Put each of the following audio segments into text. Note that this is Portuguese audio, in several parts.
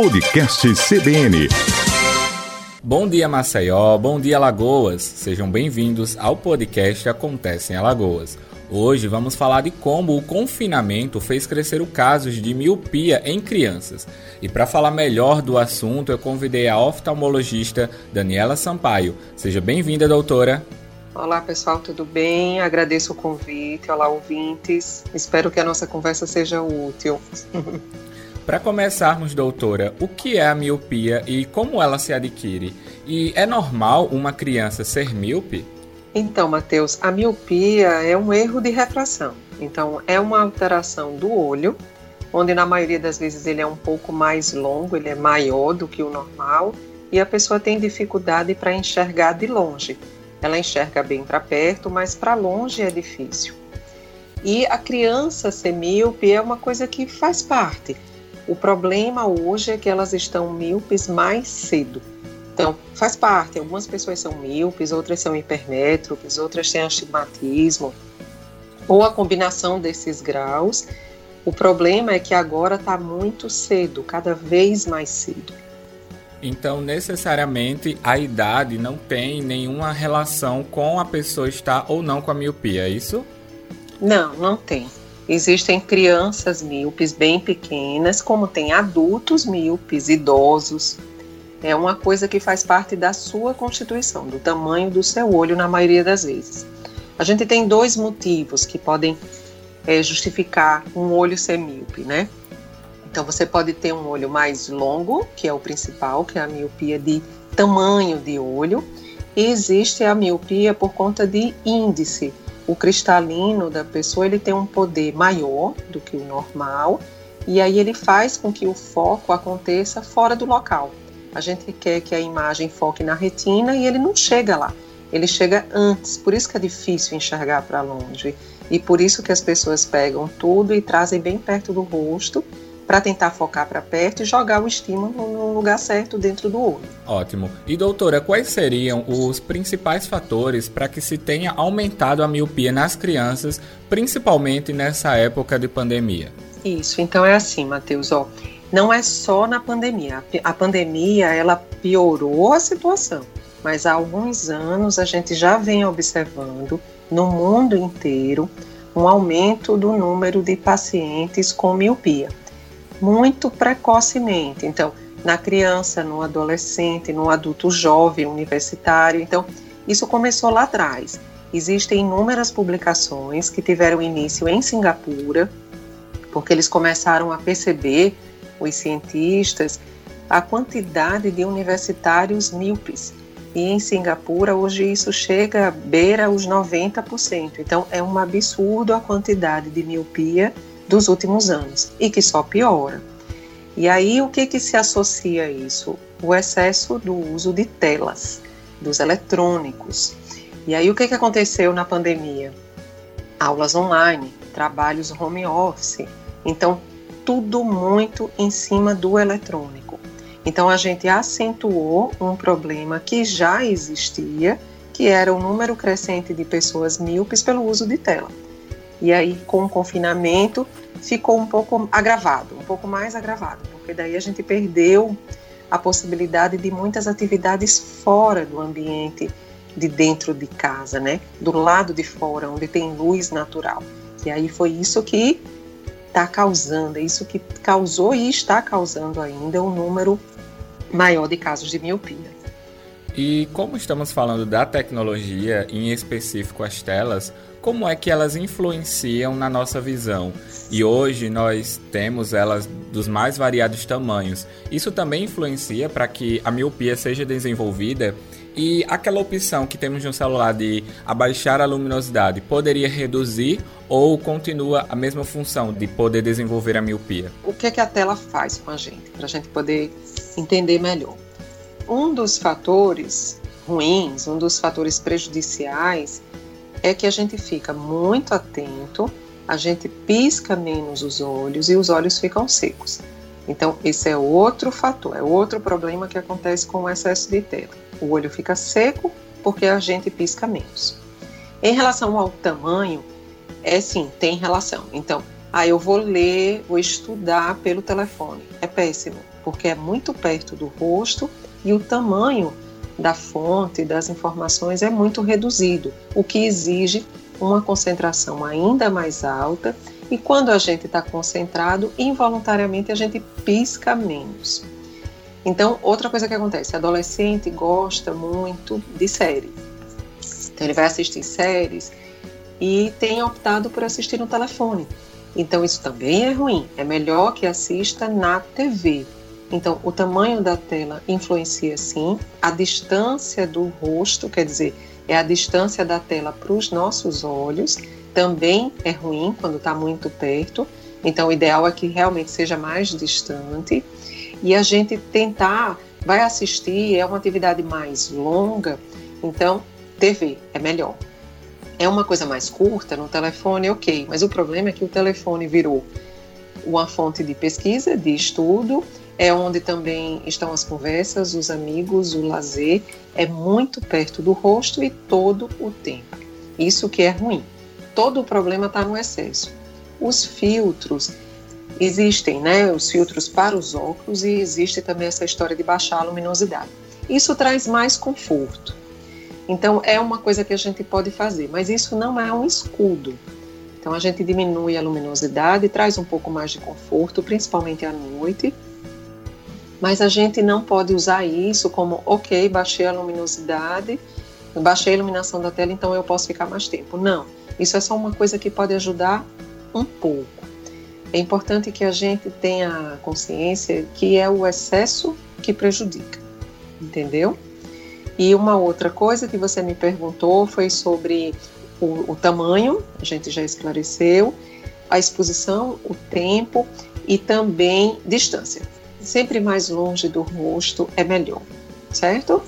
Podcast CBN. Bom dia, Maceió. Bom dia, Alagoas. Sejam bem-vindos ao podcast Acontece em Alagoas. Hoje vamos falar de como o confinamento fez crescer o casos de miopia em crianças. E para falar melhor do assunto, eu convidei a oftalmologista Daniela Sampaio. Seja bem-vinda, doutora. Olá pessoal, tudo bem? Agradeço o convite. Olá, ouvintes. Espero que a nossa conversa seja útil. Para começarmos, doutora, o que é a miopia e como ela se adquire? E é normal uma criança ser míope? Então, Matheus, a miopia é um erro de refração. Então, é uma alteração do olho, onde na maioria das vezes ele é um pouco mais longo, ele é maior do que o normal, e a pessoa tem dificuldade para enxergar de longe. Ela enxerga bem para perto, mas para longe é difícil. E a criança ser míope é uma coisa que faz parte. O problema hoje é que elas estão míopes mais cedo. Então, faz parte. Algumas pessoas são míopes, outras são hipermétropes, outras têm astigmatismo, ou a combinação desses graus. O problema é que agora está muito cedo, cada vez mais cedo. Então, necessariamente, a idade não tem nenhuma relação com a pessoa estar ou não com a miopia, é isso? Não, não tem. Existem crianças míopes bem pequenas, como tem adultos míopes, idosos. É uma coisa que faz parte da sua constituição, do tamanho do seu olho, na maioria das vezes. A gente tem dois motivos que podem é, justificar um olho ser míope, né? Então você pode ter um olho mais longo, que é o principal, que é a miopia de tamanho de olho, e existe a miopia por conta de índice. O cristalino da pessoa ele tem um poder maior do que o normal, e aí ele faz com que o foco aconteça fora do local. A gente quer que a imagem foque na retina e ele não chega lá. Ele chega antes, por isso que é difícil enxergar para longe. E por isso que as pessoas pegam tudo e trazem bem perto do rosto para tentar focar para perto e jogar o estímulo no lugar certo dentro do olho. Ótimo. E doutora, quais seriam os principais fatores para que se tenha aumentado a miopia nas crianças, principalmente nessa época de pandemia? Isso, então é assim, Matheus, ó, não é só na pandemia. A pandemia, ela piorou a situação, mas há alguns anos a gente já vem observando no mundo inteiro um aumento do número de pacientes com miopia muito precocemente. Então, na criança, no adolescente, no adulto jovem, universitário. Então, isso começou lá atrás. Existem inúmeras publicações que tiveram início em Singapura, porque eles começaram a perceber, os cientistas, a quantidade de universitários míopes. E em Singapura, hoje isso chega beira os 90%. Então, é um absurdo a quantidade de miopia dos últimos anos e que só piora. E aí o que que se associa a isso? O excesso do uso de telas, dos eletrônicos. E aí o que que aconteceu na pandemia? Aulas online, trabalhos home office. Então tudo muito em cima do eletrônico. Então a gente acentuou um problema que já existia, que era o número crescente de pessoas míopes pelo uso de tela. E aí, com o confinamento, ficou um pouco agravado, um pouco mais agravado, porque daí a gente perdeu a possibilidade de muitas atividades fora do ambiente de dentro de casa, né? Do lado de fora, onde tem luz natural. E aí foi isso que está causando, é isso que causou e está causando ainda um número maior de casos de miopia. E como estamos falando da tecnologia, em específico as telas, como é que elas influenciam na nossa visão? E hoje nós temos elas dos mais variados tamanhos. Isso também influencia para que a miopia seja desenvolvida e aquela opção que temos no celular de abaixar a luminosidade poderia reduzir ou continua a mesma função de poder desenvolver a miopia? O que, é que a tela faz com a gente, para a gente poder entender melhor? Um dos fatores ruins, um dos fatores prejudiciais, é que a gente fica muito atento, a gente pisca menos os olhos e os olhos ficam secos. Então, esse é outro fator, é outro problema que acontece com o excesso de tela. O olho fica seco porque a gente pisca menos. Em relação ao tamanho, é sim, tem relação. Então, Aí eu vou ler, vou estudar pelo telefone. É péssimo, porque é muito perto do rosto e o tamanho da fonte das informações é muito reduzido, o que exige uma concentração ainda mais alta. E quando a gente está concentrado, involuntariamente a gente pisca menos. Então, outra coisa que acontece, adolescente gosta muito de série. Então, ele vai assistir séries e tem optado por assistir no telefone. Então, isso também é ruim. É melhor que assista na TV. Então, o tamanho da tela influencia sim, a distância do rosto, quer dizer, é a distância da tela para os nossos olhos, também é ruim quando está muito perto. Então, o ideal é que realmente seja mais distante. E a gente tentar, vai assistir, é uma atividade mais longa, então, TV é melhor. É uma coisa mais curta no telefone, ok, mas o problema é que o telefone virou uma fonte de pesquisa, de estudo, é onde também estão as conversas, os amigos, o lazer, é muito perto do rosto e todo o tempo. Isso que é ruim. Todo o problema está no excesso. Os filtros existem, né? Os filtros para os óculos e existe também essa história de baixar a luminosidade. Isso traz mais conforto. Então é uma coisa que a gente pode fazer, mas isso não é um escudo. Então a gente diminui a luminosidade, traz um pouco mais de conforto, principalmente à noite mas a gente não pode usar isso como, ok, baixei a luminosidade, baixei a iluminação da tela, então eu posso ficar mais tempo. Não, isso é só uma coisa que pode ajudar um pouco. É importante que a gente tenha consciência que é o excesso que prejudica, entendeu? E uma outra coisa que você me perguntou foi sobre o, o tamanho, a gente já esclareceu, a exposição, o tempo e também distância sempre mais longe do rosto é melhor, certo?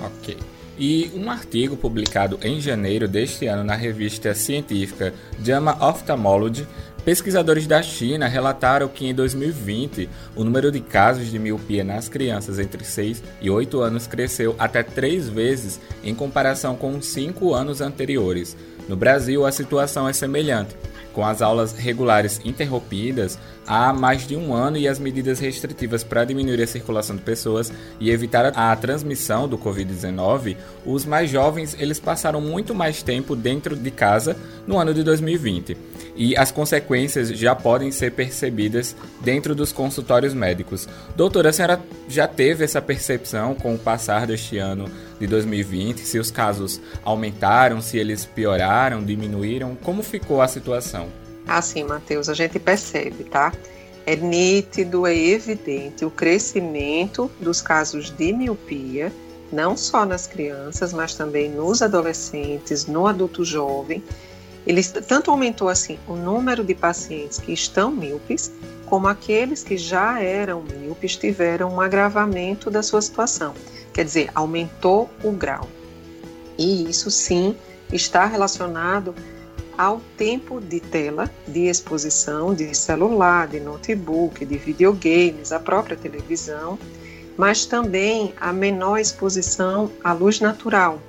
Ok. E um artigo publicado em janeiro deste ano na revista científica JAMA Ophthalmology, pesquisadores da China relataram que em 2020 o número de casos de miopia nas crianças entre 6 e 8 anos cresceu até 3 vezes em comparação com os 5 anos anteriores. No Brasil, a situação é semelhante com as aulas regulares interrompidas há mais de um ano e as medidas restritivas para diminuir a circulação de pessoas e evitar a transmissão do Covid-19, os mais jovens eles passaram muito mais tempo dentro de casa no ano de 2020 e as consequências já podem ser percebidas dentro dos consultórios médicos. Doutora, a senhora já teve essa percepção com o passar deste ano de 2020? Se os casos aumentaram, se eles pioraram, diminuíram? Como ficou a situação? Assim, Matheus, a gente percebe, tá? É nítido, é evidente o crescimento dos casos de miopia, não só nas crianças, mas também nos adolescentes, no adulto jovem. Ele tanto aumentou assim o número de pacientes que estão míopes, como aqueles que já eram míopes tiveram um agravamento da sua situação. Quer dizer, aumentou o grau. E isso sim está relacionado ao tempo de tela, de exposição de celular, de notebook, de videogames, a própria televisão, mas também a menor exposição à luz natural,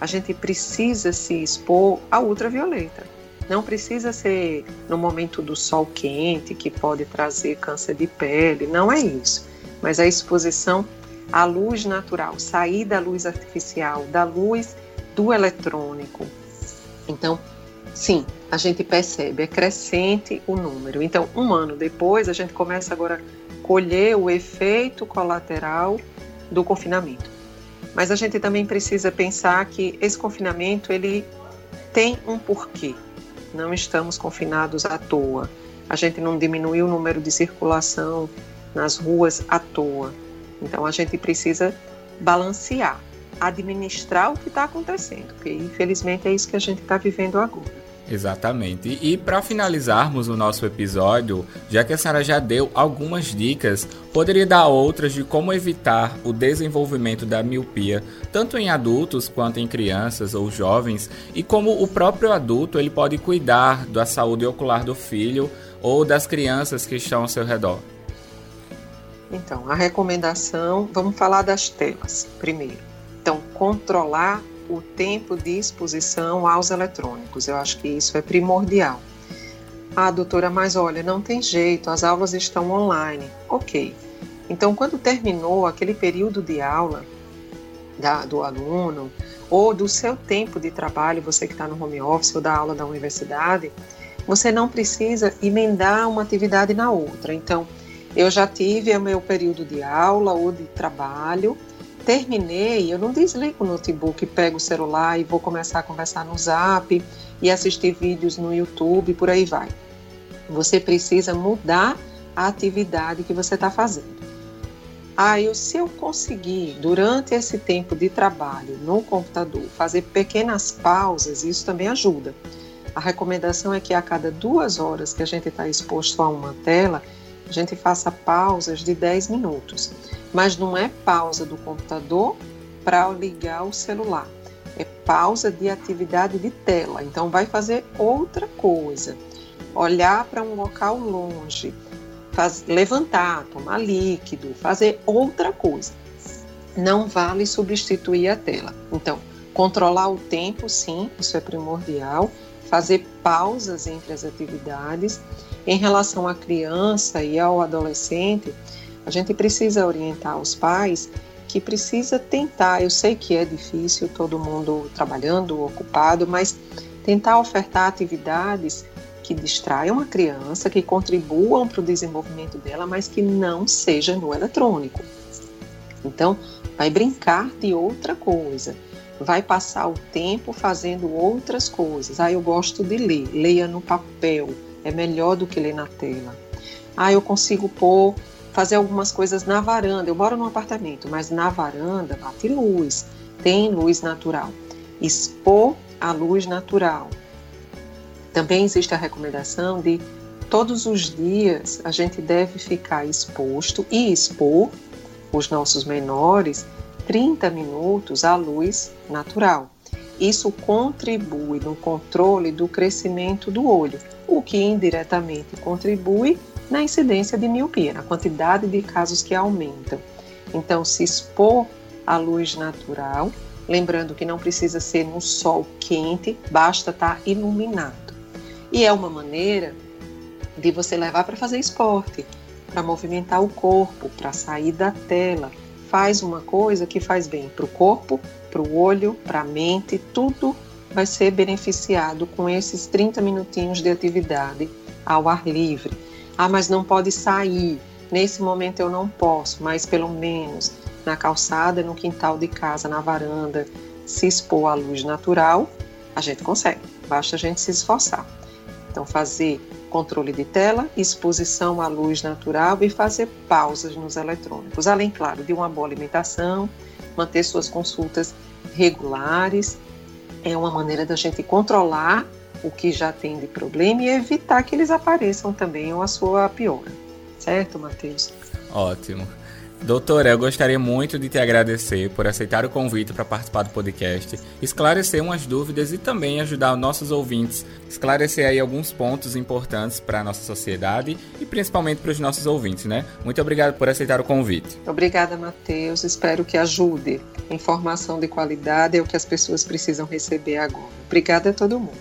a gente precisa se expor à ultravioleta. Não precisa ser no momento do sol quente, que pode trazer câncer de pele, não é isso. Mas a exposição à luz natural, sair da luz artificial, da luz do eletrônico. Então, sim, a gente percebe, é crescente o número. Então, um ano depois, a gente começa agora a colher o efeito colateral do confinamento. Mas a gente também precisa pensar que esse confinamento ele tem um porquê. Não estamos confinados à toa. A gente não diminuiu o número de circulação nas ruas à toa. Então a gente precisa balancear, administrar o que está acontecendo, porque infelizmente é isso que a gente está vivendo agora. Exatamente. E, para finalizarmos o nosso episódio, já que a senhora já deu algumas dicas, poderia dar outras de como evitar o desenvolvimento da miopia, tanto em adultos quanto em crianças ou jovens, e como o próprio adulto ele pode cuidar da saúde ocular do filho ou das crianças que estão ao seu redor. Então, a recomendação, vamos falar das telas primeiro. Então, controlar o tempo de exposição aos eletrônicos. Eu acho que isso é primordial. Ah, doutora, mas olha, não tem jeito, as aulas estão online. Ok. Então, quando terminou aquele período de aula da, do aluno, ou do seu tempo de trabalho, você que está no home office ou da aula da universidade, você não precisa emendar uma atividade na outra. Então, eu já tive o meu período de aula ou de trabalho, terminei, eu não desligo o notebook, pego o celular e vou começar a conversar no Zap e assistir vídeos no YouTube, por aí vai. Você precisa mudar a atividade que você está fazendo. Ah, eu, se eu conseguir, durante esse tempo de trabalho no computador, fazer pequenas pausas, isso também ajuda. A recomendação é que a cada duas horas que a gente está exposto a uma tela, a gente faça pausas de 10 minutos. Mas não é pausa do computador para ligar o celular, é pausa de atividade de tela. Então, vai fazer outra coisa. Olhar para um local longe, faz, levantar, tomar líquido, fazer outra coisa. Não vale substituir a tela. Então, controlar o tempo, sim, isso é primordial. Fazer pausas entre as atividades. Em relação à criança e ao adolescente, a gente precisa orientar os pais que precisa tentar. Eu sei que é difícil, todo mundo trabalhando, ocupado, mas tentar ofertar atividades que distraiam a criança, que contribuam para o desenvolvimento dela, mas que não seja no eletrônico. Então, vai brincar de outra coisa, vai passar o tempo fazendo outras coisas. Ah, eu gosto de ler, leia no papel, é melhor do que ler na tela. Ah, eu consigo pôr, fazer algumas coisas na varanda. Eu moro num apartamento, mas na varanda bate luz, tem luz natural. Expor a luz natural, também existe a recomendação de todos os dias a gente deve ficar exposto e expor os nossos menores 30 minutos à luz natural. Isso contribui no controle do crescimento do olho, o que indiretamente contribui na incidência de miopia, na quantidade de casos que aumentam. Então, se expor à luz natural, lembrando que não precisa ser no sol quente, basta estar tá iluminado. E é uma maneira de você levar para fazer esporte, para movimentar o corpo, para sair da tela. Faz uma coisa que faz bem para o corpo, para o olho, para a mente, tudo vai ser beneficiado com esses 30 minutinhos de atividade ao ar livre. Ah, mas não pode sair. Nesse momento eu não posso, mas pelo menos na calçada, no quintal de casa, na varanda, se expor à luz natural, a gente consegue. Basta a gente se esforçar. Então, fazer controle de tela, exposição à luz natural e fazer pausas nos eletrônicos. Além, claro, de uma boa alimentação, manter suas consultas regulares. É uma maneira da gente controlar o que já tem de problema e evitar que eles apareçam também ou a sua piora. Certo, Matheus? Ótimo. Doutora, eu gostaria muito de te agradecer por aceitar o convite para participar do podcast, esclarecer umas dúvidas e também ajudar nossos ouvintes, esclarecer aí alguns pontos importantes para a nossa sociedade e principalmente para os nossos ouvintes, né? Muito obrigado por aceitar o convite. Obrigada, Matheus. Espero que ajude. Informação de qualidade é o que as pessoas precisam receber agora. Obrigada a todo mundo.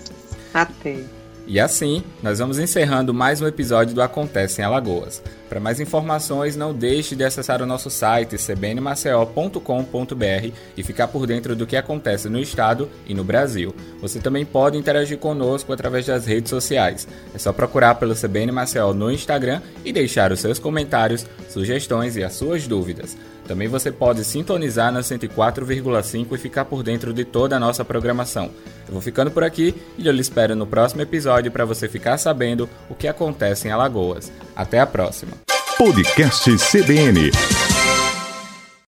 Até. E assim, nós vamos encerrando mais um episódio do Acontece em Alagoas. Para mais informações, não deixe de acessar o nosso site cbnmaceo.com.br e ficar por dentro do que acontece no estado e no Brasil. Você também pode interagir conosco através das redes sociais. É só procurar pelo CBN Maceió no Instagram e deixar os seus comentários, sugestões e as suas dúvidas. Também você pode sintonizar na 104,5 e ficar por dentro de toda a nossa programação. Eu vou ficando por aqui e eu lhe espero no próximo episódio para você ficar sabendo o que acontece em Alagoas. Até a próxima. Podcast CBN.